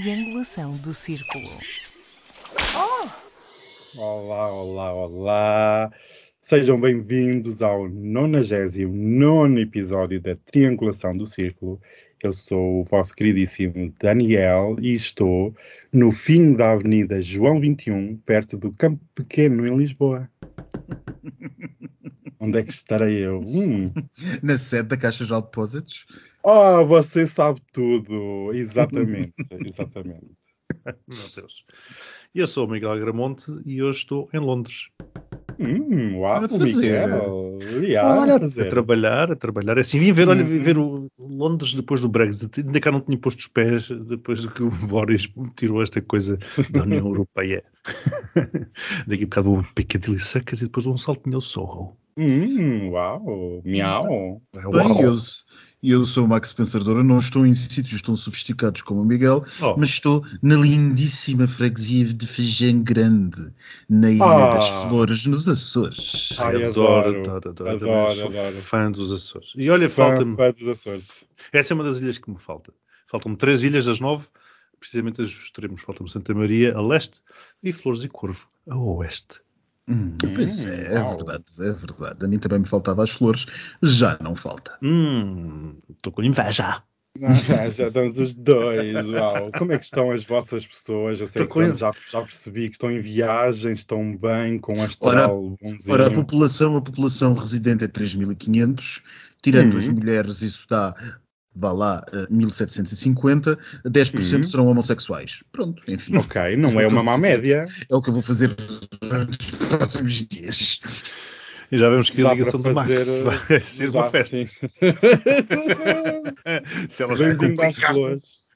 triangulação do círculo. Olá, olá, olá. Sejam bem-vindos ao 99 episódio da Triangulação do Círculo. Eu sou o vosso queridíssimo Daniel e estou no fim da Avenida João 21, perto do Campo Pequeno, em Lisboa. Onde é que estarei eu? Hum. Na sede da Caixa de Depósitos. Oh, você sabe tudo. Exatamente, exatamente. Meu Deus. Eu sou o Miguel Gramonte e hoje estou em Londres. Hum, uau, A fazer. Miguel. Yeah, Olha, a a trabalhar, a trabalhar. É Assim, vim ver, olha, vim ver o Londres depois do Brexit. Ainda cá não tinha posto os pés depois de que o Boris tirou esta coisa da União Europeia. Daqui a bocado vou a Piccadilly Circus e depois um saltinho ao Soho. Hum, uau, miau. É, Bem, uau. Eu, eu sou o Max Pensadora, não estou em sítios tão sofisticados como o Miguel, Oh. mas estou na lindíssima freguesia de Feijão Grande, na Ilha Ah. das Flores, nos Açores. Ai, adoro, adoro, adoro, adoro, adoro, adoro. Sou adoro. fã dos Açores. E olha, falta-me. fã dos Açores. Essa é uma das ilhas que me falta. Faltam-me três ilhas das nove, precisamente as extremos. Falta-me Santa Maria a leste e Flores e Corvo a oeste. Hum, pois Hum, é, é verdade, é verdade. A mim também me faltava as flores, já não falta. Hum, estou com inveja. Ah, já estamos os dois, uau. Como é que estão as vossas pessoas? Eu sei que já, já percebi que estão em viagem, estão bem, com astral bonzinho. Ora, a população, a população residente é 3.500, tirando Hum. as mulheres, isso dá, vá lá, eh, 1.750, 10% Hum. serão homossexuais. Pronto, enfim. Ok, não é uma má média. É o que eu vou fazer nos próximos dias. E já vemos que a Dá ligação para do Max fazer, vai ser já, uma festa. Se ela já é flores.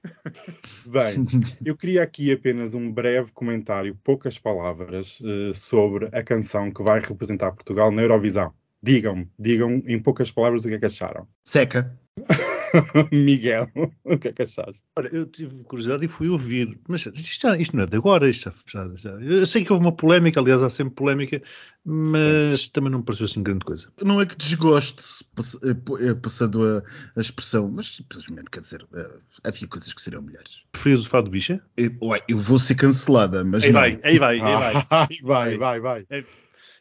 Bem, eu queria aqui apenas um breve comentário, poucas palavras, eh, sobre a canção que vai representar Portugal na Eurovisão. Digam-me, digam em poucas palavras o que é que acharam. Seca. Miguel, o que é que achaste? Olha, eu tive curiosidade e fui ouvir, mas isto, já- isto não é de agora, isto já, já- já- Eu sei que houve uma polémica, aliás, há sempre polémica, mas também não me pareceu assim grande coisa. Não é que desgoste, eh, eh, passando a, a expressão, mas simplesmente, quer dizer, eh, havia coisas que seriam melhores. Preferias o Fado Bicha? Eh, ué, Eu vou ser cancelada, mas Aí não. vai, aí vai, aí vai. Ai, vai, vai, vai.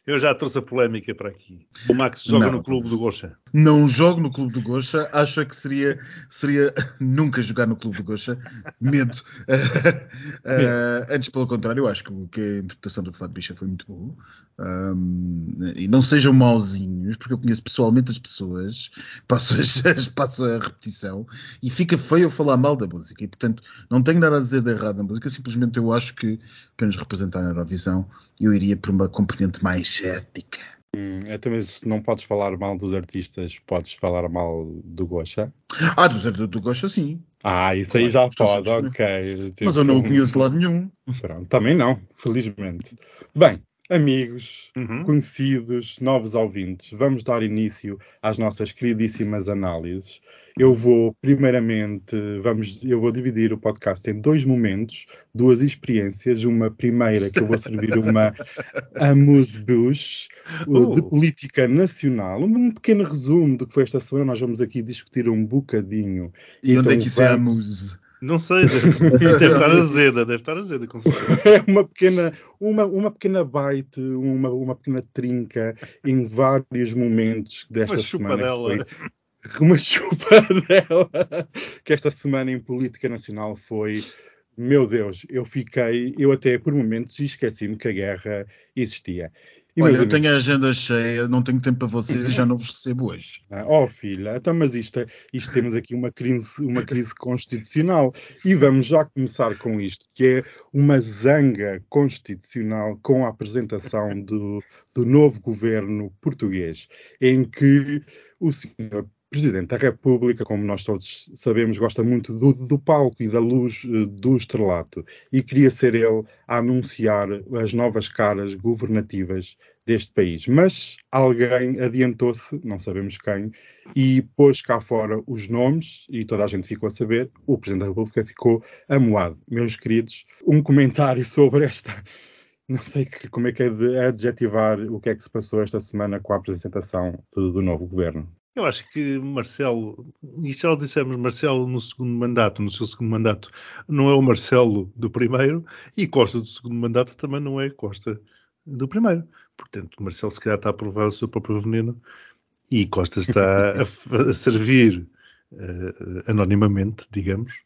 Eu já trouxe a polémica para aqui. O Max joga Não. no clube do Gocha. Não jogo no Clube do Gocha, acho é que seria, seria nunca jogar no Clube do Gocha, medo. Eh, antes, pelo contrário, acho que, que a interpretação do Fado Bicha foi muito boa. Ahm, e não sejam mauzinhos, porque eu conheço pessoalmente as pessoas, passo, as, passo a repetição, e fica feio eu falar mal da música. E, portanto, não tenho nada a dizer de errado na música, simplesmente eu acho que, para nos representar na Eurovisão, eu iria por uma componente mais ética. Hum, é, também se não podes falar mal dos artistas, podes falar mal do Gosha. Ah, do, do, do Gocha, sim. Ah, isso aí já pode, ok. Mas eu não o Tipo, conheço de lado nenhum. Pronto, também não, felizmente. Bem, amigos, Uhum. conhecidos, novos ouvintes, vamos dar início às nossas queridíssimas análises. Eu vou, primeiramente, vamos, eu vou dividir o podcast em dois momentos, duas experiências. Uma primeira que eu vou servir uma amuse-bouche uh, de política nacional, um pequeno resumo do que foi esta semana. Nós vamos aqui discutir um bocadinho. E onde é Então que isso é vamos- muse? Não sei, deve, deve estar azeda, deve estar azeda, com certeza. é uma pequena, uma, uma pequena bite, uma, uma pequena trinca em vários momentos desta Uma semana. foi Uma chupadela. Que esta semana em política nacional foi. Meu Deus, eu fiquei, eu até por momentos esqueci-me que a guerra existia. Olha, eu tenho a agenda cheia, não tenho tempo para vocês e já não vos recebo hoje. Ah, Oh filha, então, mas isto, isto temos aqui uma crise, uma crise constitucional e vamos já começar com isto, que é uma zanga constitucional com a apresentação do, do novo governo português, em que o senhor Presidente da República, como nós todos sabemos, gosta muito do, do palco e da luz eh, do estrelato e queria ser ele a anunciar as novas caras governativas deste país. Mas alguém adiantou-se, não sabemos quem, e pôs cá fora os nomes e toda a gente ficou a saber. O Presidente da República ficou amoado. Meus queridos, um comentário sobre esta. Não sei que- como é que é de adjetivar o que é que se passou esta semana com a apresentação do, do novo governo. Eu acho que Marcelo, e já o dissemos, Marcelo no segundo mandato, no seu segundo mandato, não é o Marcelo do primeiro, e Costa do segundo mandato também não é Costa do primeiro. Portanto, Marcelo se calhar está a provar o seu próprio veneno e Costa está a, a servir uh, anonimamente, digamos,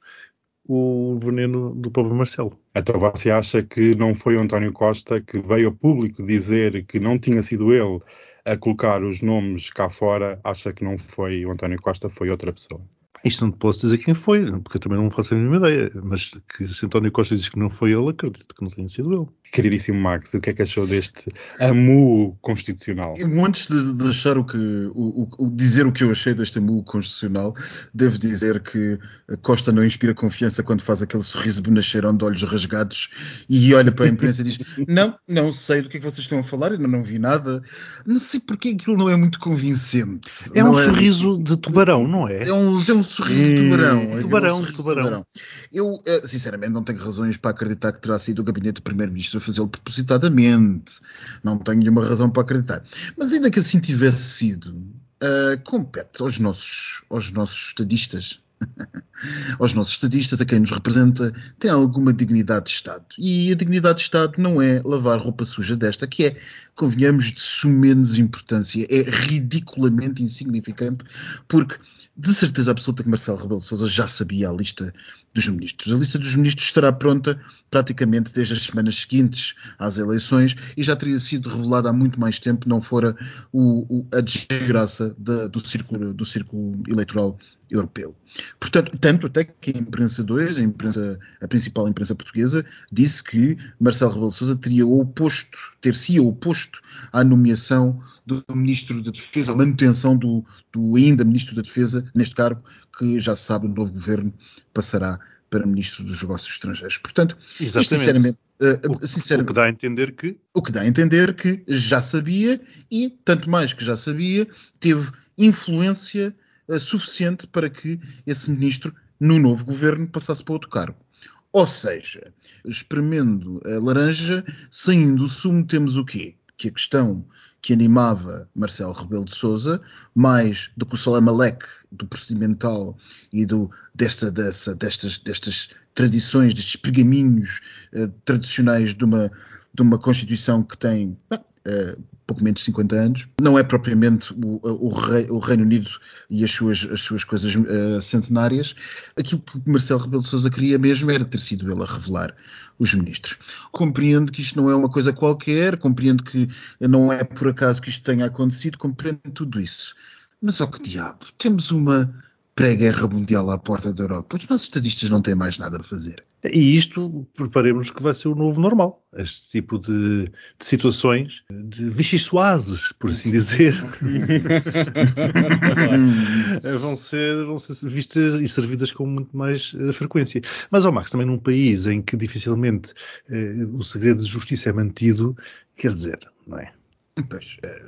o veneno do próprio Marcelo. Então você acha que não foi o António Costa que veio a público dizer que não tinha sido ele a colocar os nomes cá fora? Acha que não foi o António Costa, foi outra pessoa? Isto não te posso dizer quem foi, porque eu também não faço a mínima ideia. Mas que se António Costa diz que não foi ele, acredito que não tenha sido ele. Queridíssimo Max, o que é que achou deste amu constitucional? Antes de, de achar o que, o, o, dizer o que eu achei deste amu constitucional, devo dizer que Costa não inspira confiança quando faz aquele sorriso bonacheirão de olhos rasgados e olha para a imprensa e diz: Não, não sei do que é que vocês estão a falar, ainda não vi nada. Não sei porque aquilo não é muito convincente. É um é... sorriso de tubarão, não é? É um, é um sorriso de tubarão. Hum, tubarão, é um tubarão. tubarão. Eu, eh, sinceramente, não tenho razões para acreditar que terá sido o gabinete do primeiro-ministro a fazê-lo propositadamente. Não tenho nenhuma razão para acreditar. Mas ainda que assim tivesse sido, uh, compete aos nossos, aos nossos estadistas aos nossos estadistas, a quem nos representa, tem alguma dignidade de Estado. E a dignidade de Estado não é lavar roupa suja desta, que é, convenhamos, de sumenos importância, é ridiculamente insignificante, porque de certeza absoluta que Marcelo Rebelo de Sousa já sabia a lista dos ministros. A lista dos ministros estará pronta praticamente desde as semanas seguintes às eleições e já teria sido revelada há muito mais tempo, não fora o, o, a desgraça da, do, círculo, do círculo eleitoral europeu. Portanto, tanto até que a imprensa 2, a, imprensa, a principal imprensa portuguesa, disse que Marcelo Rebelo de Sousa teria oposto, ter-se oposto à nomeação do Ministro da Defesa, a manutenção do, do ainda Ministro da Defesa neste cargo, que já se sabe, o novo governo passará para Ministro dos Negócios Estrangeiros. Portanto, sinceramente, uh, sinceramente, o que dá a entender que o que dá a entender que já sabia e tanto mais que já sabia teve influência suficiente para que esse ministro no novo governo passasse para outro cargo. Ou seja, espremendo a laranja, saindo o sumo, temos o quê? Que a questão que animava Marcelo Rebelo de Sousa, mais do que o Salam Alec do procedimental e do, desta, dessa, destas, destas tradições, destes pergaminhos uh, tradicionais de uma, de uma Constituição que tem uh, pouco menos de 50 anos. Não é propriamente o, o, rei, o Reino Unido e as suas, as suas coisas uh, centenárias. Aquilo que Marcelo Rebelo de Sousa queria mesmo era ter sido ele a revelar os ministros. Compreendo que isto não é uma coisa qualquer, compreendo que não é por acaso que isto tenha acontecido, compreendo tudo isso. Mas, ó oh, que diabo, temos uma pré-guerra mundial à porta da Europa. Os nossos estadistas não têm mais nada a fazer. E isto, preparemos que vai ser o novo normal. Este tipo de, de situações, de vichissoases, por assim dizer, vão, ser, vão ser vistas e servidas com muito mais uh, frequência. Mas, ao Max, também num país em que dificilmente uh, o segredo de justiça é mantido, quer dizer, não é? Pois, é,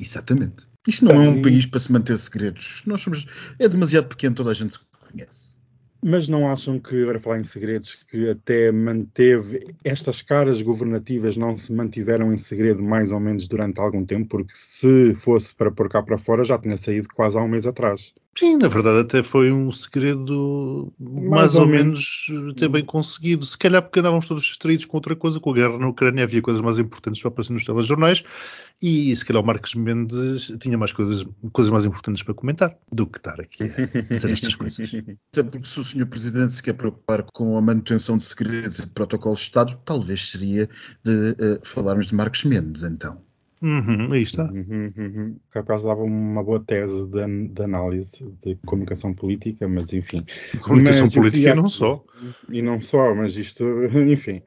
exatamente. Isto não é um país para se manter segredos. Nós somos, é demasiado pequeno, toda a gente se conhece. Mas não acham que, agora falar em segredos, que até manteve estas caras governativas não se mantiveram em segredo mais ou menos durante algum tempo? Porque se fosse para pôr cá para fora já tinha saído quase há um mês atrás. Sim, na verdade até foi um segredo mais, mais ou, ou, menos, até bem conseguido. Se calhar porque andávamos todos distraídos com outra coisa, com a guerra na Ucrânia havia coisas mais importantes para aparecer nos telejornais e se calhar o Marcos Mendes tinha mais coisas, coisas mais importantes para comentar do que estar aqui a dizer estas coisas. Até porque se o Sr. Presidente se quer preocupar com a manutenção de segredos e de protocolos de Estado, talvez seria de uh, falarmos de Marcos Mendes, então. Uhum, aí está. Uhum, uhum. Por acaso dava uma boa tese de, de, análise de comunicação política, mas enfim. Comunicação mas, política queria, e não só. E não só, mas isto, enfim.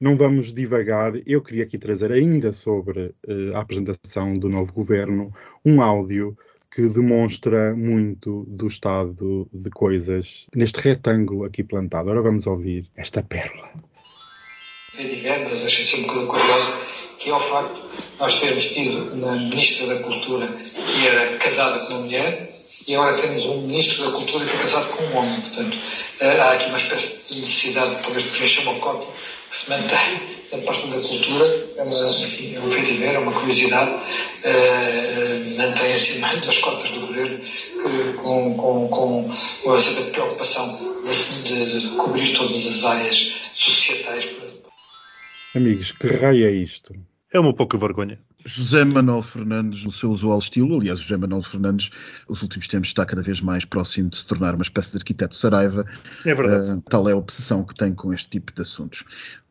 Não vamos divagar. Eu queria aqui trazer ainda sobre uh, a apresentação do novo governo um áudio que demonstra muito do estado de coisas neste retângulo aqui plantado. Agora vamos ouvir esta pérola. É mas achei sempre curioso que é o facto de nós termos tido na Ministra da Cultura que era casada com uma mulher e agora temos um Ministro da Cultura que é casado com um homem. Portanto, uh, há aqui uma espécie de necessidade de poder preencher uma cota que se mantém da parte da cultura, é, uma, enfim, é um é uma curiosidade, uh, mantém acima das cotas do governo com, com, com, com essa preocupação de, de cobrir todas as áreas societais. Amigos, que raio é isto? É uma pouca vergonha. José Manuel Fernandes, no seu usual estilo, aliás, José Manuel Fernandes, nos últimos tempos, está cada vez mais próximo de se tornar uma espécie de arquiteto Saraiva. É verdade. Uh, tal é a obsessão que tem com este tipo de assuntos.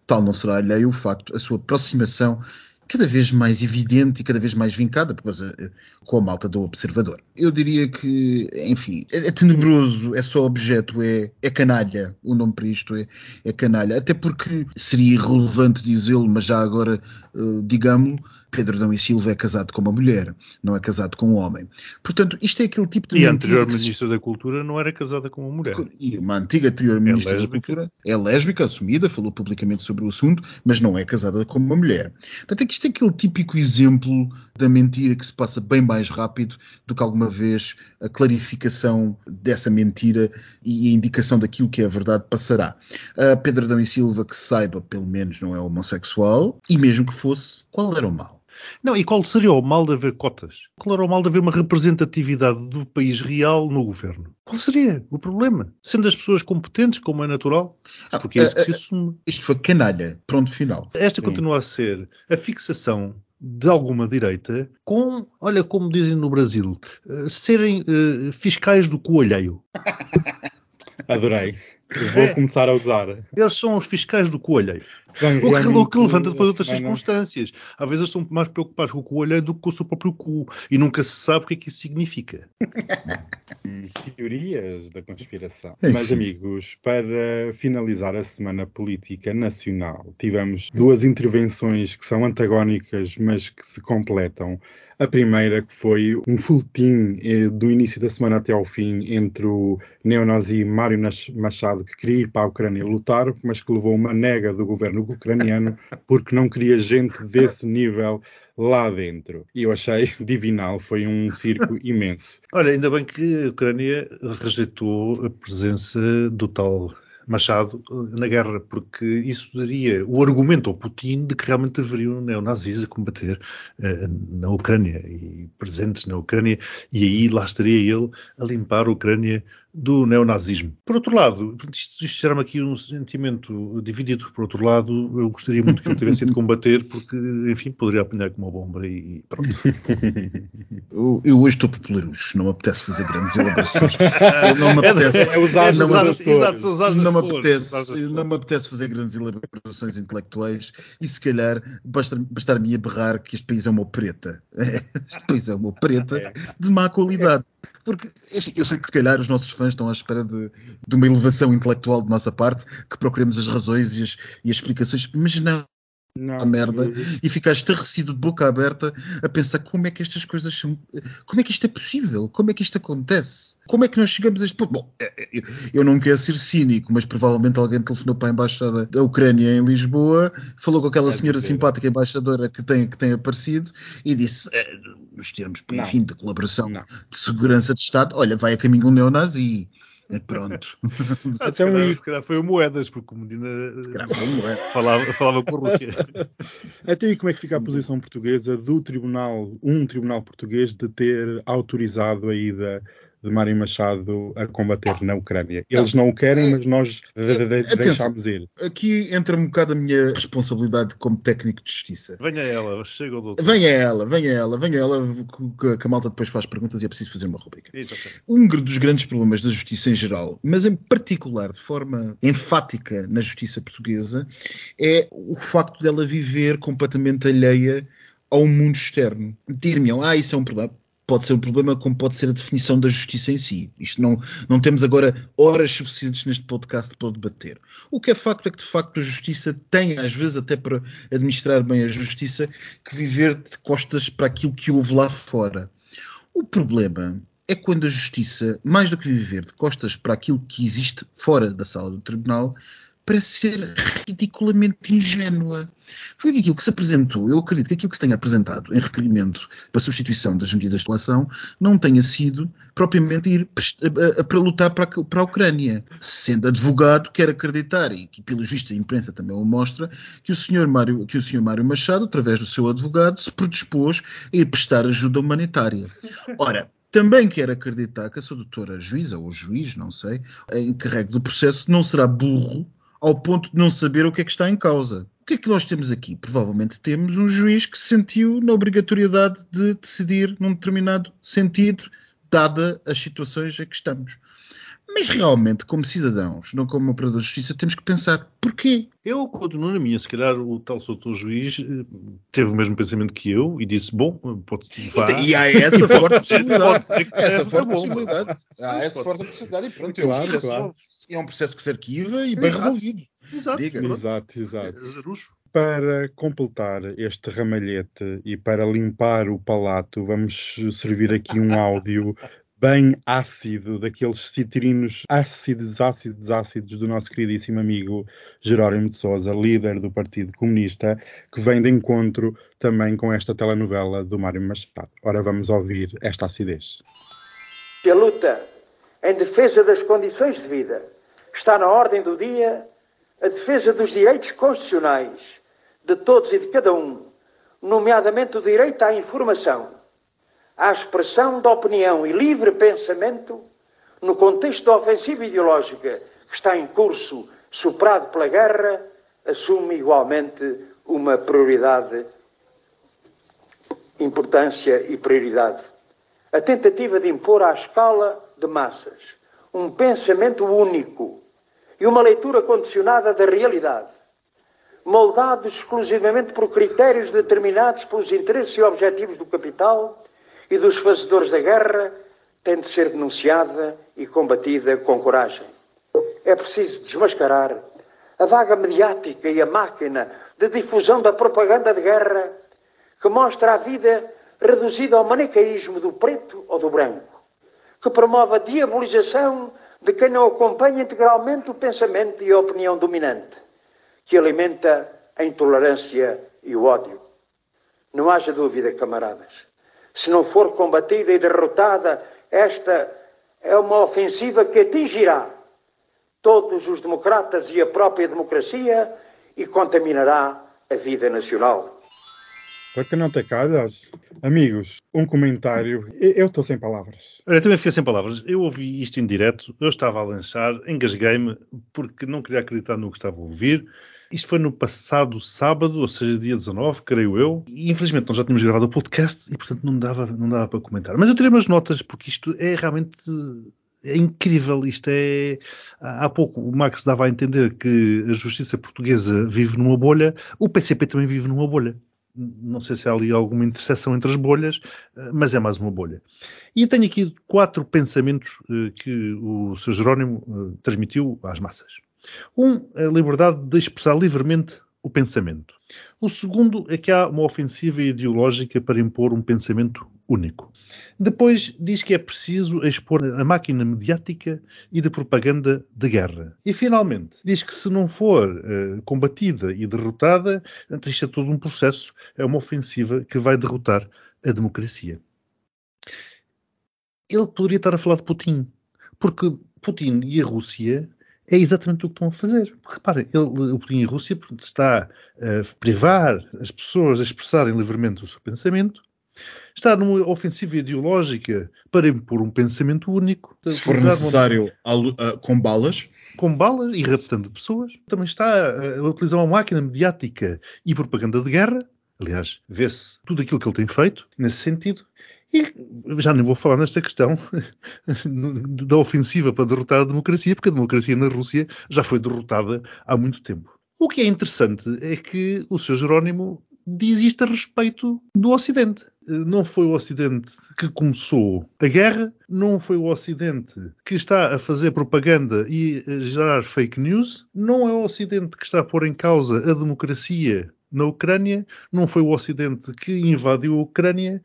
Tal não será alheio o facto, a sua aproximação cada vez mais evidente e cada vez mais vincada eh, com a malta do observador. Eu diria que, enfim, é, é tenebroso, é só objeto, é, é canalha. O nome para isto é, é canalha. Até porque seria irrelevante dizê-lo, mas já agora, uh, digamos Pedro Dão e Silva é casado com uma mulher, não é casado com um homem. Portanto, isto é aquele tipo de. E a anterior Ministra da Cultura não era casada com uma mulher. E uma antiga anterior é Ministra é da Cultura é lésbica, assumida, falou publicamente sobre o assunto, mas não é casada com uma mulher. Portanto, é que isto é aquele típico exemplo da mentira que se passa bem mais rápido do que alguma vez a clarificação dessa mentira e a indicação daquilo que é a verdade passará. Uh, Pedro Dão e Silva, que saiba, pelo menos não é homossexual, e mesmo que fosse, qual era o mal? Não, e qual seria o mal de haver cotas? Qual era o mal de haver uma representatividade do país real no governo? Qual seria o problema? Sendo as pessoas competentes, como é natural? Ah, porque é isso que se assume. Isto foi canalha. Pronto, final. Esta Sim. continua a ser a fixação de alguma direita com, olha como dizem no Brasil, uh, serem uh, fiscais do coalheio. Adorei. Vou é. começar a usar. Eles são os fiscais do coelho. O que, o que levanta depois outras circunstâncias. Às vezes estão mais preocupados com o coelho do que com o seu próprio cu. E nunca se sabe o que é que isso significa. Teorias da conspiração. Mas, amigos, para finalizar a semana política nacional, tivemos duas intervenções que são antagónicas, mas que se completam. A primeira que foi um folhetim eh, do início da semana até ao fim entre o neonazi Mário Machado, que queria ir para a Ucrânia lutar, mas que levou uma nega do governo ucraniano porque não queria gente desse nível lá dentro. E eu achei divinal, foi um circo imenso. Olha, ainda bem que a Ucrânia rejeitou a presença do tal Machado na guerra, porque isso daria o argumento ao Putin de que realmente deveriam neonazis a combater uh, na Ucrânia e presentes na Ucrânia, e aí lá estaria ele a limpar a Ucrânia do neonazismo. Por outro lado, isto, isto gera-me aqui um sentimento dividido. Por outro lado, eu gostaria muito que ele tivesse ido combater, porque, enfim, poderia apanhar com uma bomba e pronto. eu, eu, hoje estou popularucho, não me apetece fazer grandes elaborações. não me apetece. É, usar, não, usar, exato, não, me apetece, não me apetece fazer grandes elaborações intelectuais e, se calhar, bastar-me a berrar que este país é uma preta. Este país é uma preta é. de má qualidade. Porque eu sei que se calhar os nossos fãs estão à espera de, de uma elevação intelectual de nossa parte, que procuremos as razões e as, e as explicações, mas não. Não, a merda. E ficar estarrecido de boca aberta a pensar como é que estas coisas são, como é que isto é possível, como é que isto acontece, como é que nós chegamos a este ponto. Bom, é, é, eu não quero ser cínico, mas provavelmente alguém telefonou para a embaixada da Ucrânia em Lisboa, falou com aquela senhora simpática embaixadora que tem, que tem aparecido e disse, é, nos termos, enfim, de colaboração de segurança de Estado, olha, vai a caminho um neonazi. Pronto. Ah, se, calhar, se calhar foi o Moedas, porque o Medina falava, falava com a Rússia. Até aí como é que fica a posição portuguesa do tribunal, um tribunal português, de ter autorizado a ida de Mário Machado a combater na Ucrânia. Eles não o querem, mas nós deixámos ir. Aqui entra um bocado a minha responsabilidade como técnico de justiça. Venha ela, chega o doutor. Venha ela, venha ela, venha ela, que a malta depois faz perguntas e é preciso fazer uma rubrica. Exatamente. Um dos grandes problemas da justiça em geral, mas em particular de forma enfática na justiça portuguesa, é o facto dela viver completamente alheia ao mundo externo. Dir-me, ah, isso é um problema pode ser um problema, como pode ser a definição da justiça em si. Isto não, não temos agora horas suficientes neste podcast para debater. O que é facto é que, de facto, a justiça tem, às vezes, até para administrar bem a justiça, que viver de costas para aquilo que houve lá fora. O problema é quando a justiça, mais do que viver de costas para aquilo que existe fora da sala do tribunal, parece ser ridiculamente ingênua. Foi aquilo que se apresentou, eu acredito que aquilo que se tenha apresentado em requerimento para substituição das medidas de relação não tenha sido propriamente ir para lutar para a, para a Ucrânia. Sendo advogado, quer acreditar, e que pelo visto a imprensa também o mostra, que o senhor Mário, que o senhor Mário Machado, através do seu advogado, se predispôs a ir prestar ajuda humanitária. Ora, também quero acreditar que a sua doutora juíza, ou juiz, não sei, encarregue do processo, não será burro ao ponto de não saber o que é que está em causa. O que é que nós temos aqui? Provavelmente temos um juiz que se sentiu na obrigatoriedade de decidir num determinado sentido, dada as situações em que estamos. Mas realmente, como cidadãos, não como operadores de justiça, temos que pensar porquê. Eu continuo na minha. Se calhar o tal doutor juiz eh, teve o mesmo pensamento que eu e disse: Bom, pode vá. E, há essa forte possibilidade. essa forte possibilidade. Há essa forte possibilidade e pronto. Claro, é, é um processo que se arquiva e bem resolvido. Exato. Diga. Exato, exato. Para completar este ramalhete e para limpar o palato, vamos servir aqui um áudio bem ácido, daqueles citrinos ácidos, ácidos, ácidos do nosso queridíssimo amigo Jerónimo de Sousa, líder do Partido Comunista, que vem de encontro também com esta telenovela do Mário Machado. Ora, vamos ouvir esta acidez. A luta em defesa das condições de vida está na ordem do dia a defesa dos direitos constitucionais de todos e de cada um, nomeadamente o direito à informação à expressão da opinião e livre pensamento no contexto da ofensiva ideológica que está em curso, superado pela guerra, assume igualmente uma prioridade, importância e prioridade. A tentativa de impor à escala de massas um pensamento único e uma leitura condicionada da realidade, moldados exclusivamente por critérios determinados pelos interesses e objetivos do capital, e dos fazedores da guerra tem de ser denunciada e combatida com coragem. É preciso desmascarar a vaga mediática e a máquina de difusão da propaganda de guerra que mostra a vida reduzida ao manicaísmo do preto ou do branco, que promove a diabolização de quem não acompanha integralmente o pensamento e a opinião dominante, que alimenta a intolerância e o ódio. Não haja dúvida, camaradas se não for combatida e derrotada, esta é uma ofensiva que atingirá todos os democratas e a própria democracia e contaminará a vida nacional. Para que não te calhas, amigos, um comentário. Eu estou sem palavras. Eu também fiquei sem palavras. Eu ouvi isto em direto, eu estava a lançar, engasguei-me porque não queria acreditar no que estava a ouvir. Isto foi no passado sábado, ou seja, dia 19, creio eu. E infelizmente nós já tínhamos gravado o podcast e, portanto, não dava, não dava para comentar. Mas eu tirei umas notas porque isto é realmente é incrível. Isto é. Há pouco o Max dava a entender que a justiça portuguesa vive numa bolha, o PCP também vive numa bolha. Não sei se há ali alguma interseção entre as bolhas, mas é mais uma bolha. E tenho aqui quatro pensamentos eh, que o Sr. Jerónimo eh, transmitiu às massas. Um, a liberdade de expressar livremente o pensamento. O segundo é que há uma ofensiva ideológica para impor um pensamento único. Depois diz que é preciso expor a máquina mediática e de propaganda de guerra. E finalmente diz que se não for uh, combatida e derrotada, isto é todo um processo, é uma ofensiva que vai derrotar a democracia. Ele poderia estar a falar de Putin, porque Putin e a Rússia é exatamente o que estão a fazer. Porque reparem, ele, o Putin e a Rússia está a privar as pessoas a expressarem livremente o seu pensamento, está numa ofensiva ideológica para impor um pensamento único. Se for necessário, uma... com balas. Com balas e raptando pessoas. Também está a utilizar uma máquina mediática e propaganda de guerra. Aliás, vê-se tudo aquilo que ele tem feito nesse sentido. E já nem vou falar nesta questão da ofensiva para derrotar a democracia, porque a democracia na Rússia já foi derrotada há muito tempo. O que é interessante é que o Sr. Jerónimo diz isto a respeito do Ocidente. Não foi o Ocidente que começou a guerra, não foi o Ocidente que está a fazer propaganda e a gerar fake news, não é o Ocidente que está a pôr em causa a democracia na Ucrânia, não foi o Ocidente que invadiu a Ucrânia,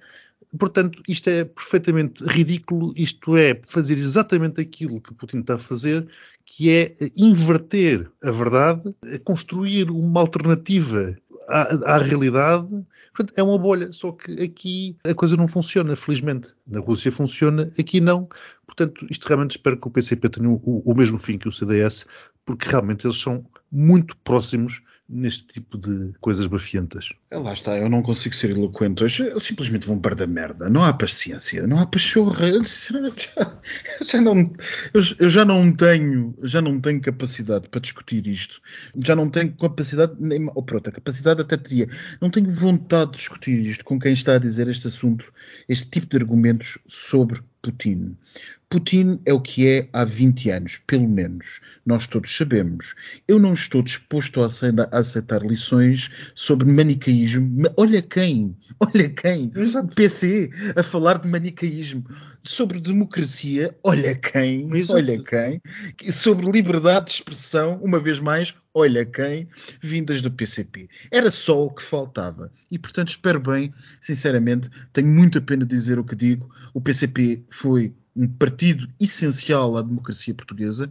portanto, isto é perfeitamente ridículo. Isto é fazer exatamente aquilo que Putin está a fazer, que é inverter a verdade, construir uma alternativa à, à realidade. Portanto, é uma bolha, só que aqui a coisa não funciona, felizmente. Na Rússia funciona, aqui não. Portanto, isto realmente espero que o PCP tenha o, o mesmo fim que o CDS, porque realmente eles são muito próximos neste tipo de coisas bafientas. É, lá está, eu não consigo ser eloquente hoje. Eles simplesmente vão para da merda. Não há paciência, não há pachorra. Eu, já, já não, eu, eu, já não tenho, já não tenho capacidade para discutir isto. Já não tenho capacidade, nem, ou pronto, a capacidade até teria. Não tenho vontade de discutir isto com quem está a dizer este assunto, este tipo de argumentos sobre Putin. Putin é o que é há 20 anos, pelo menos. Nós todos sabemos. Eu não estou disposto a aceitar lições sobre manicaísmo. Olha quem, olha quem, o PC a falar de manicaísmo. Sobre democracia, olha quem, Exato. olha quem. Sobre liberdade de expressão, uma vez mais, olha quem, vindas do PCP. Era só o que faltava. E, portanto, espero bem, sinceramente, tenho muita pena de dizer o que digo. O PCP foi um partido essencial à democracia portuguesa,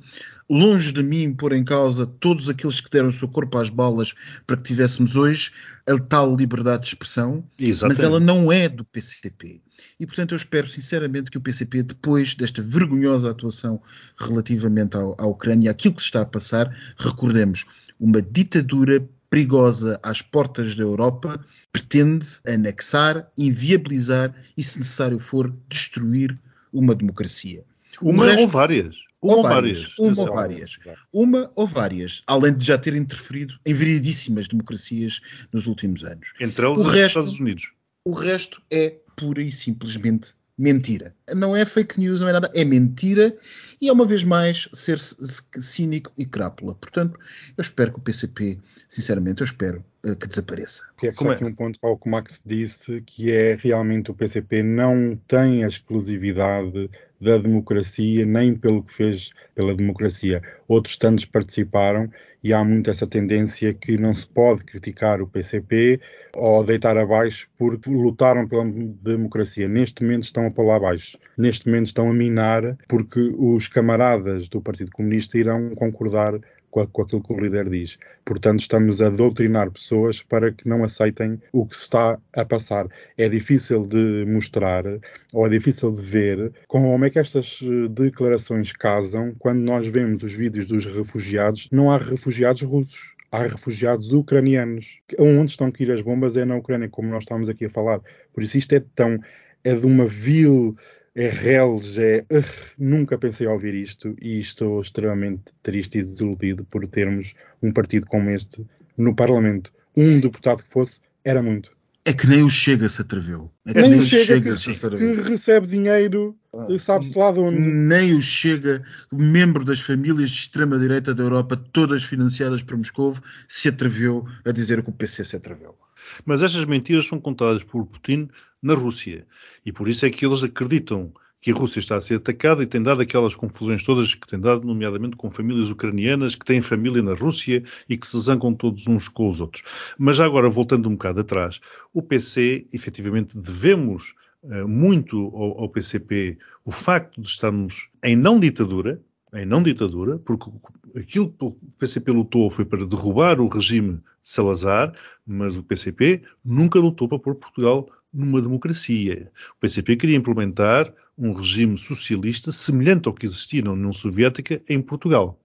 longe de mim pôr em causa todos aqueles que deram o seu corpo às balas para que tivéssemos hoje a tal liberdade de expressão, Exatamente. mas ela não é do PCP. E, portanto, eu espero sinceramente que o PCP, depois desta vergonhosa atuação relativamente ao, à Ucrânia, aquilo que se está a passar, recordemos, uma ditadura perigosa às portas da Europa, pretende anexar, inviabilizar e, se necessário for, destruir uma democracia. Uma resto, ou várias. Uma ou várias. Uma ou várias. Uma ou várias. Além de já ter interferido em variedíssimas democracias nos últimos anos. Entre elas os Estados Unidos. O resto é pura e simplesmente mentira. Não é fake news, não é nada, é mentira e é uma vez mais ser cínico e crápula. Portanto, eu espero que o PCP, sinceramente, eu espero que desapareça. É Como é? aqui um ponto ao que o Max disse, que é realmente o PCP não tem a exclusividade da democracia, nem pelo que fez pela democracia. Outros tantos participaram e há muito essa tendência que não se pode criticar o PCP ou deitar abaixo porque lutaram pela democracia. Neste momento estão a pô-la abaixo. Neste momento estão a minar porque os camaradas do Partido Comunista irão concordar com, aquilo que o líder diz. Portanto, estamos a doutrinar pessoas para que não aceitem o que está a passar. É difícil de mostrar ou é difícil de ver como é que estas eh, declarações casam quando nós vemos os vídeos dos refugiados. Não há refugiados russos há refugiados ucranianos. Onde estão que ir as bombas é na Ucrânia, como nós estamos aqui a falar. Por isso isto é tão é de uma vil é reles, é. Uh, nunca pensei ouvir isto e estou extremamente triste e desiludido por termos um partido como este no Parlamento. Um deputado que fosse, era muito. É que nem o Chega se atreveu. É que nem, nem o Chega, Chega que, se atreveu. que recebe dinheiro, ah, sabe-se lá de onde. Nem o Chega, membro das famílias de extrema-direita da Europa, todas financiadas por Moscou, se atreveu a dizer que o PC se atreveu. Mas estas mentiras são contadas por Putin na Rússia. E por isso é que eles acreditam que a Rússia está a ser atacada e tem dado aquelas confusões todas que tem dado, nomeadamente com famílias ucranianas que têm família na Rússia e que se zangam todos uns com os outros. Mas já agora, voltando um bocado atrás, o PC, efetivamente, devemos uh, muito ao, ao PCP o facto de estarmos em não ditadura, em não ditadura, porque aquilo que o PCP lutou foi para derrubar o regime de Salazar, mas o PCP nunca lutou para pôr Portugal numa democracia. O PCP queria implementar um regime socialista semelhante ao que existia na União Soviética em Portugal.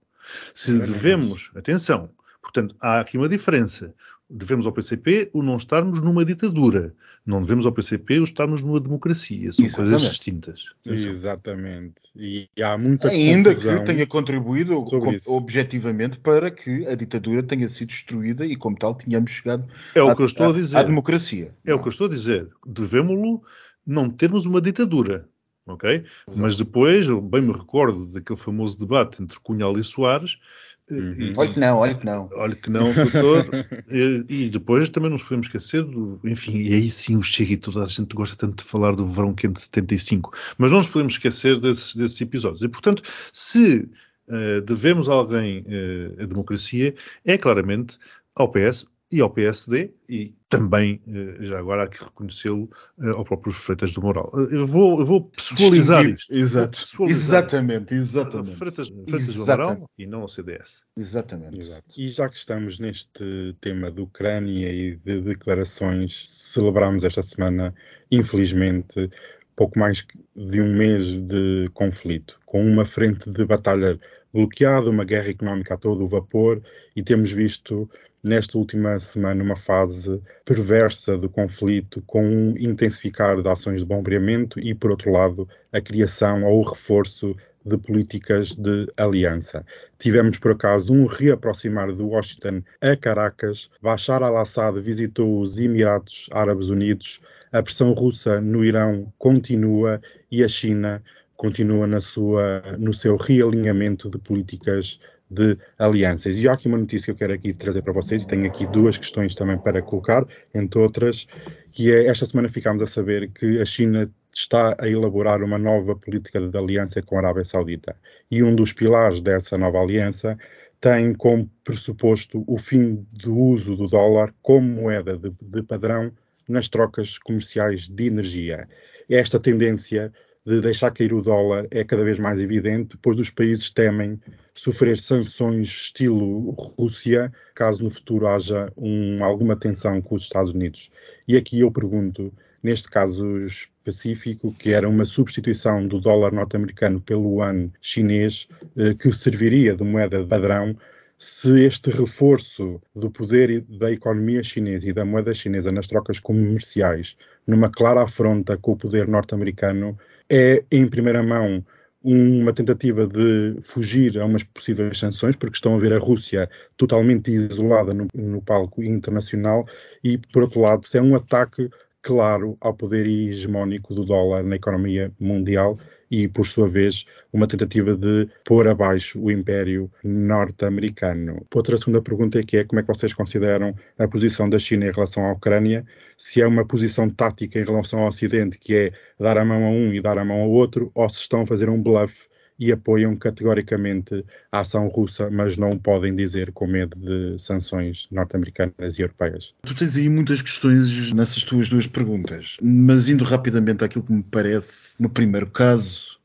Se devemos, atenção, portanto, há aqui uma diferença. Devemos ao PCP o não estarmos numa ditadura. Não devemos ao PCP o estarmos numa democracia. São Exatamente. coisas distintas. Atenção. Exatamente. E há muita Ainda que tenha contribuído objetivamente para que a ditadura tenha sido destruída e, como tal, tínhamos chegado é o que eu estou a, a dizer. à democracia. É não. o que eu estou a dizer. Devemos-lo não termos uma ditadura ok? Exato. Mas depois, eu bem me recordo daquele famoso debate entre Cunhal e Soares. Uhum. Olha que não, olha que não. Olha que não, doutor. e, e, depois também não nos podemos esquecer, do, enfim, e aí sim o Chega e toda a gente gosta tanto de falar do verão quente de 75, mas não nos podemos esquecer desses, desses episódios. E portanto, se uh, devemos a alguém uh, a democracia, é claramente ao PS e ao PSD e também, eh, já agora há que reconhecê-lo, eh, ao próprio Freitas do Moral. Eh, eu vou, eu vou pessoalizar Distinguir, isto. Exato. Vou pessoalizar. Exatamente, exatamente. Freitas, Freitas do Exatamente. Moral e não ao CDS. Exatamente. Exato. E já que estamos neste tema de Ucrânia e de declarações, celebramos esta semana, infelizmente, pouco mais de um mês de conflito, com uma frente de batalha bloqueada, uma guerra económica a todo o vapor, e temos visto nesta última semana uma fase perversa do conflito, com um intensificar de ações de bombeamento e, por outro lado, a criação ou o reforço de políticas de aliança. Tivemos, por acaso, um reaproximar de Washington a Caracas. Bashar al-Assad visitou os Emirados Árabes Unidos. A pressão russa no Irão continua e a China continua na sua, no seu realinhamento de políticas de alianças. E há aqui uma notícia que eu quero aqui trazer para vocês, e tenho aqui duas questões também para colocar, entre outras, que é, esta semana ficámos a saber que a China está a elaborar uma nova política de aliança com a Arábia Saudita. E um dos pilares dessa nova aliança tem como pressuposto o fim do uso do dólar como moeda de, de padrão nas trocas comerciais de energia. Esta tendência de deixar cair o dólar é cada vez mais evidente, pois os países temem sofrer sanções estilo Rússia, caso no futuro haja um, alguma tensão com os Estados Unidos. E aqui eu pergunto, neste caso específico, que era uma substituição do dólar norte-americano pelo yuan chinês, eh, que serviria de moeda padrão, se este reforço do poder da economia chinesa e da moeda chinesa nas trocas comerciais, numa clara afronta com o poder norte-americano, é, em primeira mão, uma tentativa de fugir a umas possíveis sanções, porque estão a ver a Rússia totalmente isolada no, no palco internacional, e, por outro lado, se é um ataque claro ao poder hegemónico do dólar na economia mundial e, por sua vez, uma tentativa de pôr abaixo o império norte-americano. Outra segunda pergunta é que é como é que vocês consideram a posição da China em relação à Ucrânia? Se é uma posição tática em relação ao Ocidente, que é dar a mão a um e dar a mão ao outro, ou se estão a fazer um bluff e apoiam categoricamente a ação russa, mas não podem dizer com medo de sanções norte-americanas e europeias. Tu tens aí muitas questões nessas tuas duas perguntas, mas indo rapidamente àquilo que me parece no primeiro caso,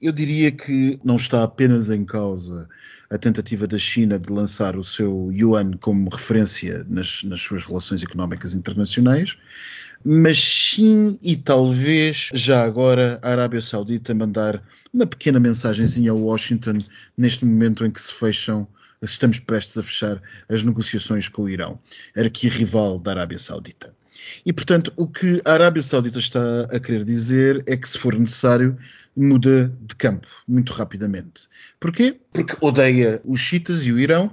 eu diria que não está apenas em causa a tentativa da China de lançar o seu yuan como referência nas, nas suas relações económicas internacionais, mas sim e talvez já agora a Arábia Saudita mandar uma pequena mensagenzinha a Washington neste momento em que se fecham, estamos prestes a fechar as negociações com o Irão, arqui-rival da Arábia Saudita. E, portanto, o que a Arábia Saudita está a querer dizer é que, se for necessário, muda de campo muito rapidamente. Porquê? Porque odeia os chiitas e o Irão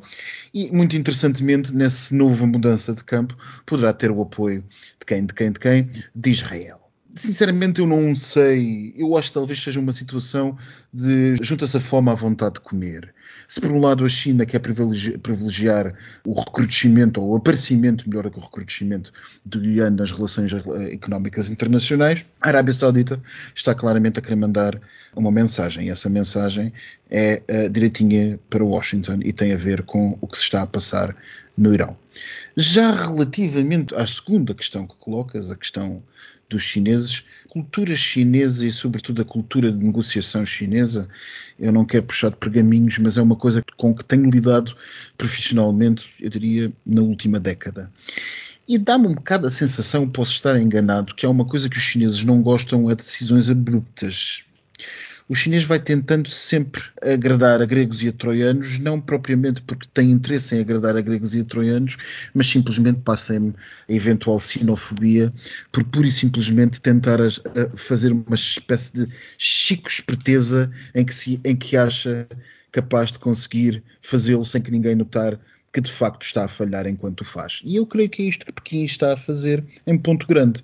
e, muito interessantemente, nessa nova mudança de campo, poderá ter o apoio de quem, de quem, de quem? De Israel. Sinceramente, eu não sei. Eu acho que talvez seja uma situação de junta-se a fome à vontade de comer. Se por um lado a China quer privilegiar o recrudescimento, ou o aparecimento, melhor que o recrudescimento do yuan nas relações económicas internacionais, a Arábia Saudita está claramente a querer mandar uma mensagem. E essa mensagem é uh, direitinha para Washington e tem a ver com o que se está a passar no Irão. Já relativamente à segunda questão que colocas, a questão dos chineses, cultura chinesa e sobretudo a cultura de negociação chinesa, eu não quero puxar de pergaminhos, mas é uma coisa com que tenho lidado profissionalmente, eu diria, na última década. E dá-me um bocado a sensação, posso estar enganado, que há uma coisa que os chineses não gostam é de decisões abruptas o chinês vai tentando sempre agradar a gregos e a troianos, não propriamente porque tem interesse em agradar a gregos e a troianos, mas simplesmente passa a eventual sinofobia por pura e simplesmente tentar a, a fazer uma espécie de chico esperteza em que, se, em que acha capaz de conseguir fazê-lo sem que ninguém notar que de facto está a falhar enquanto o faz. E eu creio que é isto que Pequim está a fazer em ponto grande.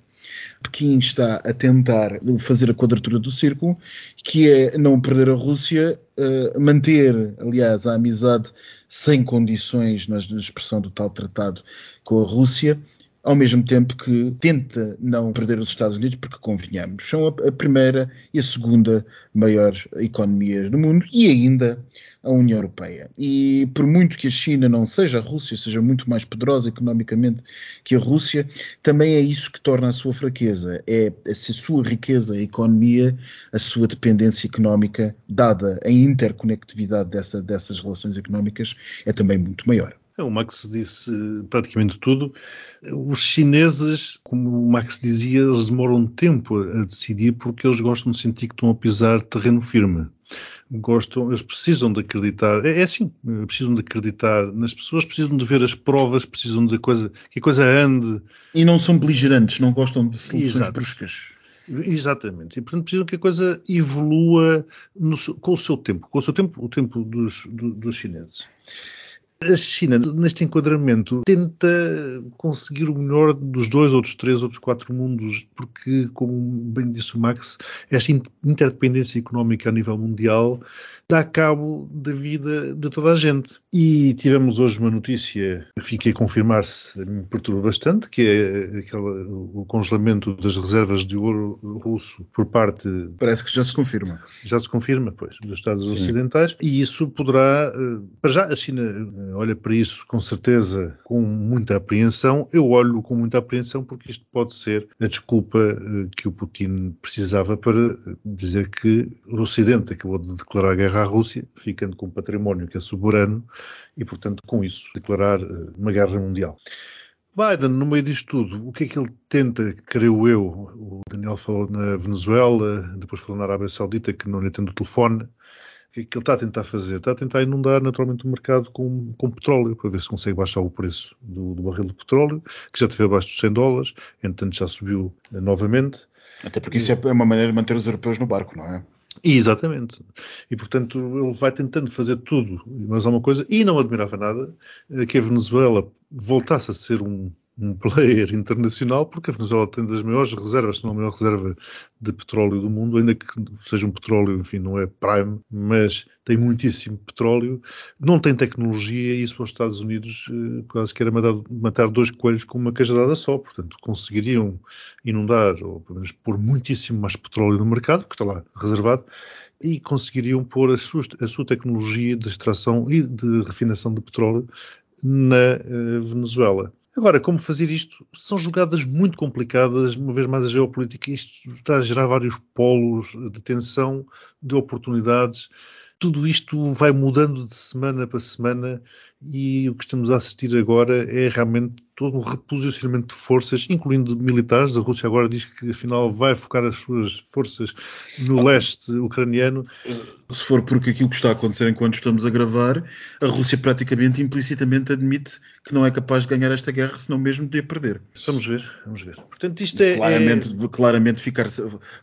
Pequim está a tentar fazer a quadratura do círculo, que é não perder a Rússia, uh, manter, aliás, a amizade sem condições na expressão do tal tratado com a Rússia, ao mesmo tempo que tenta não perder os Estados Unidos, porque convenhamos, são a, primeira e a segunda maior economias do mundo e ainda a União Europeia. E por muito que a China não seja a Rússia, seja muito mais poderosa economicamente que a Rússia, também é isso que torna a sua fraqueza. É a sua riqueza, a economia, a sua dependência económica, dada a interconectividade dessa, dessas relações económicas, é também muito maior. É, o Max disse praticamente tudo. Os chineses, como o Max dizia, eles demoram tempo a decidir porque eles gostam de sentir que estão a pisar terreno firme gostam, eles precisam de acreditar, é, é assim, precisam de acreditar nas pessoas, precisam de ver as provas, precisam de coisa, que a coisa ande. E não são beligerantes, não gostam de soluções Exato. bruscas. Exatamente. E, portanto, precisam que a coisa evolua no, com o seu tempo, com o seu tempo, o tempo dos, do, dos chineses. A China, neste enquadramento, tenta conseguir o melhor dos dois, outros três, outros quatro mundos, porque, como bem disse o Max, esta interdependência económica a nível mundial dá cabo da vida de toda a gente. E tivemos hoje uma notícia, fiquei a confirmar-se, me perturba bastante, que é aquela, o congelamento das reservas de ouro russo por parte. Parece que já se confirma. Já se confirma, pois, dos Estados Sim. Ocidentais. E isso poderá. Eh, para já, a China eh, olha para isso com certeza com muita apreensão. Eu olho com muita apreensão porque isto pode ser a desculpa eh, que o Putin precisava para dizer que o Ocidente acabou de declarar guerra à Rússia, ficando com um património que é soberano e, portanto, com isso, declarar eh, uma guerra mundial. Biden, no meio disto tudo, o que é que ele tenta, creio eu? O Daniel falou na Venezuela, depois falou na Arábia Saudita, que não lhe atende o telefone. O que é que ele está a tentar fazer? Está a tentar inundar naturalmente o mercado com, com petróleo, para ver se consegue baixar o preço do, do barril de petróleo, que já esteve abaixo dos 100 dólares, entretanto já subiu eh, novamente. Até porque isso é uma maneira de manter os europeus no barco, não é? Exatamente. E, portanto, ele vai tentando fazer tudo, mas há uma coisa, e não admirava nada, eh, que a Venezuela voltasse a ser um, um player internacional, porque a Venezuela tem das maiores reservas, se não a maior reserva de petróleo do mundo, ainda que seja um petróleo, enfim, não é prime, mas tem muitíssimo petróleo, não tem tecnologia e isso para os Estados Unidos eh, quase que era matar, matar dois coelhos com uma cajadada só, portanto conseguiriam inundar, ou pelo menos pôr muitíssimo mais petróleo no mercado, que está lá reservado, e conseguiriam pôr a sua, a sua tecnologia de extração e de refinação de petróleo na uh, Venezuela. Agora, como fazer isto? São jogadas muito complicadas, uma vez mais a geopolítica, isto está a gerar vários polos de tensão, de oportunidades. Tudo isto vai mudando de semana para semana e o que estamos a assistir agora é realmente todo um reposicionamento de forças, incluindo militares. A Rússia agora diz que afinal vai focar as suas forças no leste ucraniano. Se for porque aquilo que está a acontecer enquanto estamos a gravar, a Rússia praticamente implicitamente admite que não é capaz de ganhar esta guerra, senão mesmo de a perder. Vamos ver, vamos ver. Portanto, isto é. Claramente, é... claramente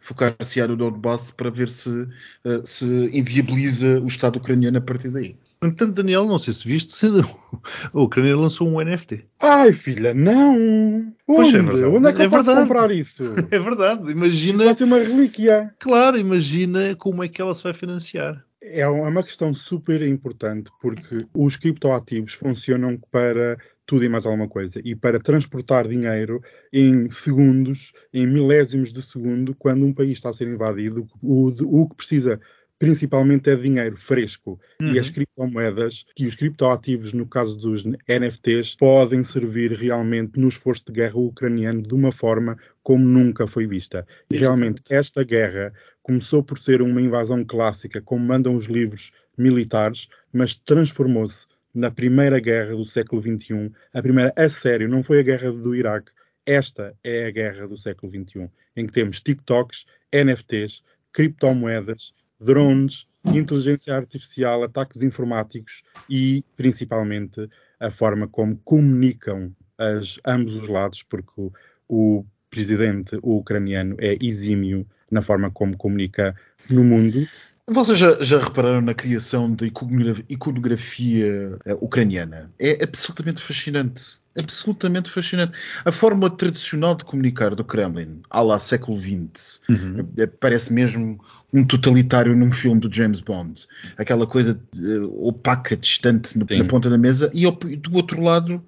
focar-se no Donbass para ver se, eh, se inviabiliza o Estado ucraniano a partir daí. Entanto, Daniel, não sei se viste, a Ucrânia lançou um NFT. Ai, filha, não! Onde? É Onde é que é eu posso comprar isso? É verdade, imagina. Isso vai ser uma relíquia. Claro, imagina como é que ela se vai financiar. É uma questão super importante porque os criptoativos funcionam para tudo e mais alguma coisa. E para transportar dinheiro em segundos, em milésimos de segundo, quando um país está a ser invadido, o, o que precisa principalmente é dinheiro fresco. Uhum. E as criptomoedas e os criptoativos, no caso dos NFTs, podem servir realmente no esforço de guerra ucraniano de uma forma como nunca foi vista. E realmente esta guerra começou por ser uma invasão clássica, como mandam os livros militares, mas transformou-se na primeira guerra do século XXI. A primeira a sério, não foi a guerra do Iraque. Esta é a guerra do século XXI, em que temos TikToks, NFTs, criptomoedas, drones, inteligência artificial, ataques informáticos e, principalmente, a forma como comunicam as, ambos os lados, porque o, o presidente ucraniano é exímio na forma como comunica no mundo. Vocês já, já repararam na criação da iconografia uh, ucraniana? É absolutamente fascinante absolutamente fascinante. A forma tradicional de comunicar do Kremlin, à lá século XX, uhum. Eh, parece mesmo um totalitário num filme do James Bond. Aquela coisa uh, opaca, distante no, na ponta da mesa, e do outro lado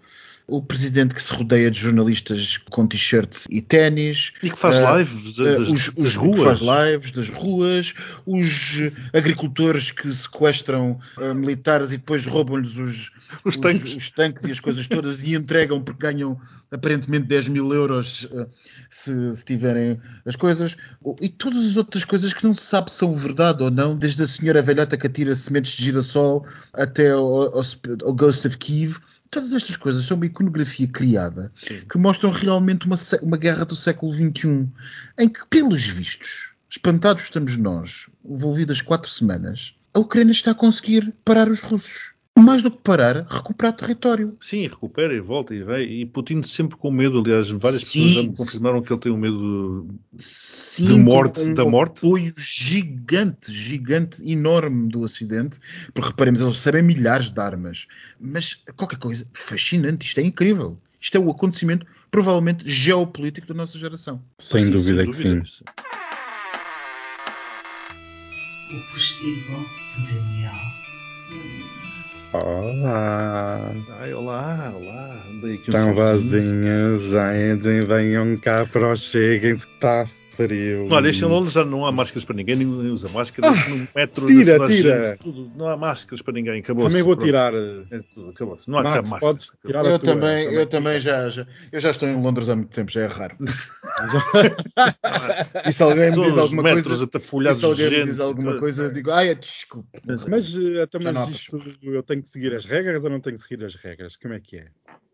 o presidente que se rodeia de jornalistas com t-shirt e ténis. E que faz Ah, lives ah, das, os, das os- ruas. faz lives das ruas, os agricultores que sequestram ah, militares e depois roubam-lhes os, Os tanques. os tanques e as coisas todas e entregam porque ganham aparentemente 10 mil euros ah, se, se tiverem as coisas. E todas as outras coisas que não se sabe se são verdade ou não, desde a senhora velhota que atira sementes de girassol até ao, ao, ao Ghost of Kiev. Todas estas coisas são uma iconografia criada que mostram realmente uma, uma guerra do século XXI, em que, pelos vistos, espantados estamos nós, envolvidas quatro semanas, a Ucrânia está a conseguir parar os russos. Mais do que parar, recuperar território. Sim, recupera e volta e vai. E Putin sempre com medo. Aliás, várias Sim. pessoas já me confirmaram que ele tem um medo Sim, De morte, um da morte? apoio gigante, gigante, enorme do Ocidente, porque reparemos, eles recebem milhares de armas, mas qualquer coisa fascinante, isto é incrível. Isto é o acontecimento, provavelmente, geopolítico da nossa geração. Sem Sim, dúvida sem que sim. dúvida. O postigo de Daniel. Olá. Ai, olá, olá. Aqui um Estão vazinhas, gente, venham cá para cheguem-se que está frio. Olha, este em Londres já não há máscaras para ninguém, ninguém usa máscaras. Ah, no metro, tira, tira. gente, tudo, não há máscaras para ninguém. Acabou Também vou tirar. É tudo, acabou Não há cá Max, máscaras. podes tirar a Eu tua, também, eu também já, já, eu já estou em Londres há muito tempo, já é raro. e se alguém me diz alguma coisa, e se alguém de me diz alguma coisa, eu digo, ai, é, desculpe. Mas, eh, não há mas isto, eu tenho que seguir as regras ou não tenho que seguir as regras? Como é que é?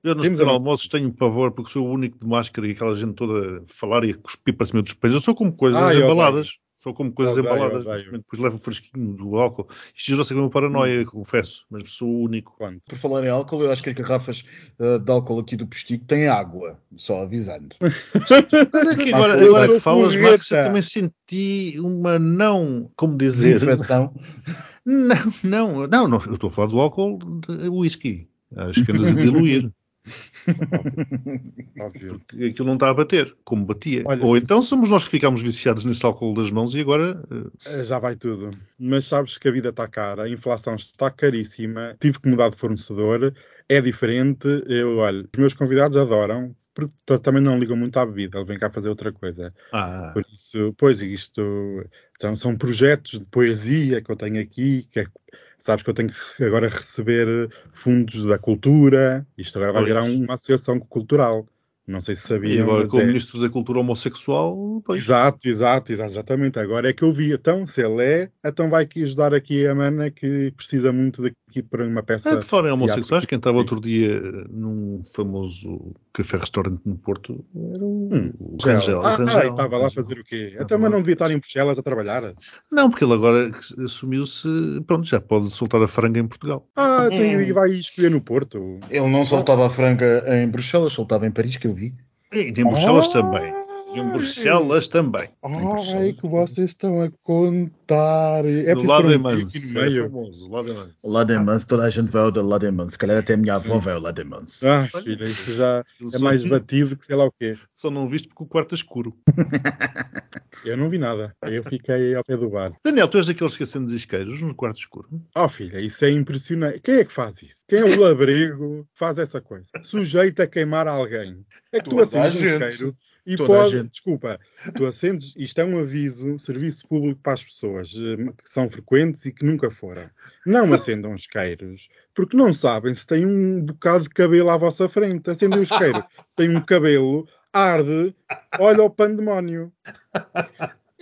Eu nos Temos almoços tenho pavor porque sou o único de máscara e aquela gente toda a falar e a cuspir para cima dos espelhos. Eu sou como coisas odeio. embaladas. Sou como coisas Odeio, embaladas. odeio. Depois levo o fresquinho do álcool. Isto gerou-se aqui uma paranoia, Hum. confesso. Mas sou o único. Quanto? Por falar em álcool, eu acho que as garrafas uh, de álcool aqui do Postigo têm água, só avisando. Agora, agora sou que falas. Max, eu também senti uma não, como dizer, não, não, não, não, eu estou a falar do álcool de whisky. Acho que andas a diluir, Óbvio. porque aquilo não está a bater, como batia. Olha- Ou então somos nós que ficámos viciados nesse álcool das mãos e agora eh, Eh, Já vai tudo. Mas sabes que a vida está cara, a inflação está caríssima, tive que mudar de fornecedor, é diferente. Eu, olha, os meus convidados adoram, porque também não ligam muito à bebida, eles vêm cá fazer outra coisa. ah, Por isso, pois isto então, são projetos de poesia que eu tenho aqui, que é- sabes que eu tenho que agora receber fundos da cultura, isto agora vai Pois. virar uma associação cultural. Não sei se e sabiam. agora com o é- Ministro da Cultura Homossexual, pois, Exato, exato, exa- exatamente. Agora é que eu vi. Então, se ele é, então vai aqui ajudar aqui a mana que precisa muito daqui para uma peça. Ah, de fora em teatro. homossexuais, quem estava outro dia num famoso café-restaurante no Porto era o, Hum, o Rangel. Rangel. Ah, Rangel, ah, e estava lá a fazer o quê? Estava Então, mas não devia estar em Bruxelas a trabalhar. Não, porque ele agora assumiu-se, pronto, já pode soltar a franga em Portugal. Ah, então Hum. e vai escolher no Porto. Ele não soltava a franga em Bruxelas, soltava em Paris, que eu vi. E em Bruxelas Ah! também. E em Bruxelas também. Ai, que vocês estão a contar. É do de um Mans. aqui no É meio. famoso, lado de Mans. O Lademans, toda a gente vai ao Lademans. Se calhar até a minha avó vai ao Lademans. Ah, filha, isso já é mais batido que sei lá o quê. Só não viste porque o quarto é escuro. Eu não vi nada. Eu fiquei ao pé do bar. Daniel, tu és daqueles que acendem isqueiros no quarto escuro? Oh filha, isso é impressionante. Quem é que faz isso? Quem é o labrego que faz essa coisa? Sujeito a queimar alguém. É que tu a acendes um isqueiro e Toda a pode... gente. Desculpa, tu acendes... Isto é um aviso, serviço público para as pessoas eh, que são frequentes e que nunca foram. Não acendam isqueiros, porque não sabem se tem um bocado de cabelo à vossa frente. Acendem o isqueiro, tem um cabelo, arde, olha o pandemónio.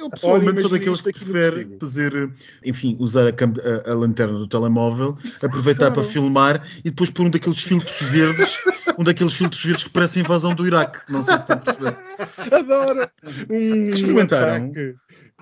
Eu pessoalmente sou imagina daqueles que prefere fazer, enfim, usar a, a- a lanterna do telemóvel, aproveitar para filmar e depois pôr um daqueles filtros verdes, um daqueles filtros verdes que parece a invasão do Iraque. Não sei se estão a perceber. Adoro! Um Experimentaram?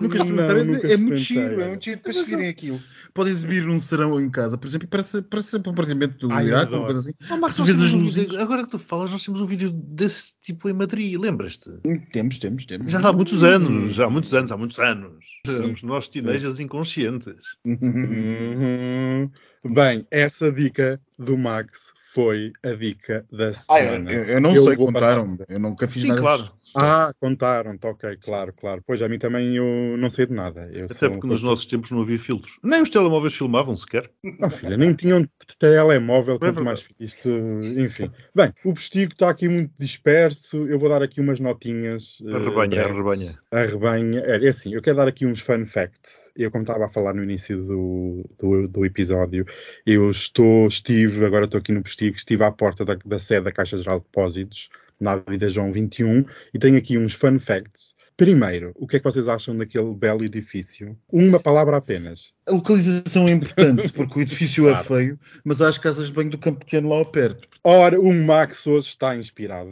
Nunca Não, experimentaram. nunca é muito experimentei. giro, é muito giro para se virem aquilo. Podem exibir um serão em casa, por exemplo, e parece, parece um apartamento do Ai, Iraque, uma coisa assim. Oh, Marcos, as um agora que tu falas, nós temos um vídeo desse tipo em Madrid, lembras-te? Temos, temos, temos. Já há muitos anos, já há muitos anos, há muitos anos. Éramos nós teenagers inconscientes. Uhum. Bem, essa dica do Max foi a dica da Ah, eu, semana. eu- eu não Eu sei, vou contaram Eu nunca fiz Sim, nada claro. Ah, contaram-te, ok, claro, claro. Pois a mim também eu não sei de nada. Eu Até porque nos nossos tempos não havia filtros. Nem os telemóveis filmavam sequer. Não, filha, nem tinham telemóvel, É quanto mais isto, enfim. Bem, o postigo está aqui muito disperso. Eu vou dar aqui umas notinhas. eh, Arrebanha, breves. arrebanha. Arrebanha. É, é assim, eu quero dar aqui uns fun facts. Eu, como estava a falar no início do, do, do episódio, eu estou, estive, agora estou aqui no postigo, estive à porta da, da sede da Caixa Geral de Depósitos, na Avenida João 21, e tenho aqui uns fun facts. Primeiro, o que é que vocês acham daquele belo edifício? Uma palavra apenas. A localização é importante, porque o edifício Claro. é feio, mas há as casas de banho do Campo Pequeno lá ao perto. Ora, o Max hoje está inspirado,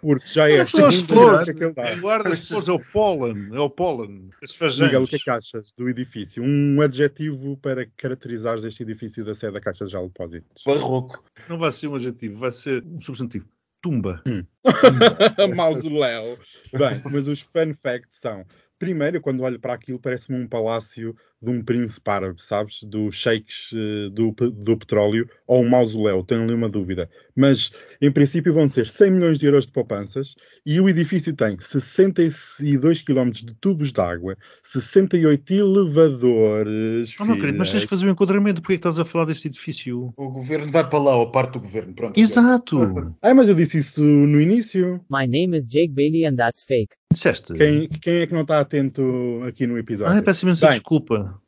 porque já é Não a as segunda que ele dá. Em lugar das flores é o pólen. É o pólen. As Miguel, o que é que achas do edifício? Um adjetivo para caracterizares este edifício da sede da Caixa de Depósitos. Barroco. Não vai ser um adjetivo, vai ser um substantivo. Tumba. Mausoléu. Bem, mas os fun facts são: primeiro, quando olho para aquilo, parece-me um palácio de um príncipe árabe, sabes? Dos sheiks eh, do, do petróleo ou um mausoléu, tenho ali uma dúvida. Mas, em princípio, vão ser 100 milhões de euros de poupanças e o edifício tem 62 km de tubos de água, 68 elevadores. Oh, meu querido, mas tens que fazer um enquadramento. Porquê é que estás a falar deste edifício? O governo vai para lá, ou parte do governo. Pronto. Exato. Ah, mas eu disse isso no início. My name is Jake Bailey and that's fake. Disseste? Quem, quem é que não está atento aqui no episódio? Ah, peço imensa Bem,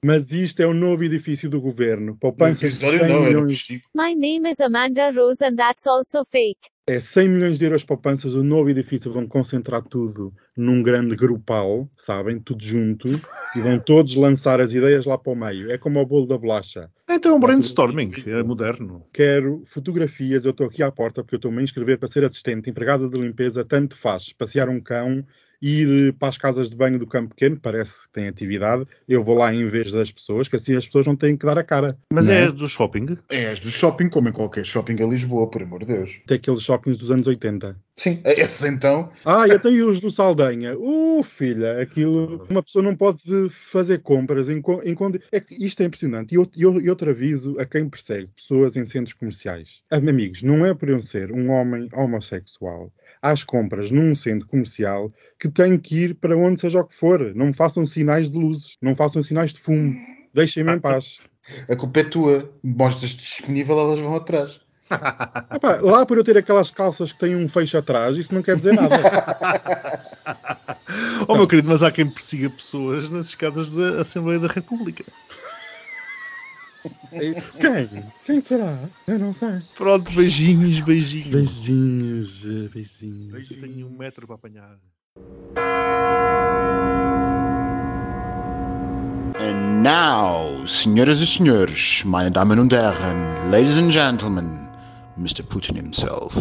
Mas isto é o novo edifício do governo. No Poupança de episódio 100 não, um milhões. My name is Amanda Rose and that's also fake. é 100 milhões de euros poupanças. O novo edifício vão concentrar tudo num grande grupal, sabem? Tudo junto. E vão todos lançar as ideias lá para o meio. É como o bolo da bolacha. Então é um brainstorming. É moderno. Quero fotografias. Eu estou aqui à porta porque eu estou-me a inscrever para ser assistente, empregada de limpeza. Tanto faz passear um cão, ir eh, para as casas de banho do campo pequeno. Parece que tem atividade. Eu vou lá em vez das pessoas, que assim as pessoas não têm que dar a cara. Mas Não é do shopping? É as do shopping, como em qualquer shopping a Lisboa, por amor de Deus. Tem aqueles shoppings dos anos 80. Sim, esses então. Ah, e até os do Saldanha. Uh, filha, aquilo. Uma pessoa não pode fazer compras em, em é que Isto é impressionante. E, out- e ou- e outro aviso a quem persegue pessoas em centros comerciais. Amigos, não é por eu ser um homem homossexual às compras num centro comercial que tenho que ir para onde seja o que for. Não me façam sinais de luzes, não me façam sinais de fumo. Deixem-me em paz. A culpa é tua. Mostras-te disponível, elas vão atrás. Epá, lá por eu ter aquelas calças que têm um fecho atrás, isso não quer dizer nada. Oh, meu querido, mas há quem persiga pessoas nas escadas da Assembleia da República. Quem? Quem será? Eu não sei. Pronto, beijinhos, beijinhos. Beijinhos, eh, beijinhos. Eu tenho um metro para apanhar. And now, senhoras e senhores, meine Damen und Herren, ladies and gentlemen, Mr. Putin himself.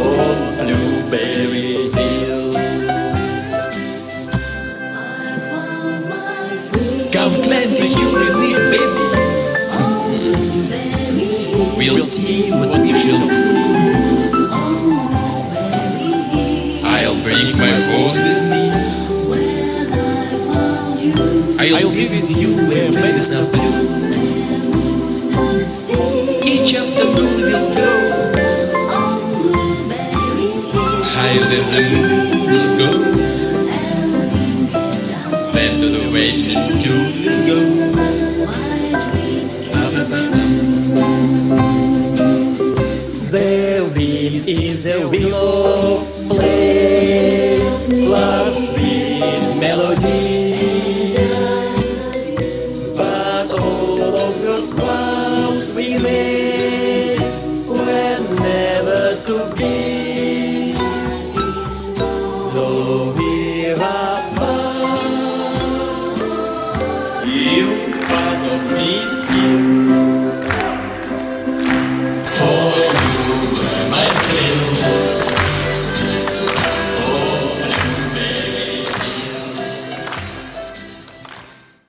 On Blueberry Hill. Come climb with me, baby. We'll see what see. I'll bring my boat with me. I'll be with you where meadows are blue reach of the moon will go. Higher than the moon will go. Better the way the June will go. will be in the willow play, loves sweet melody.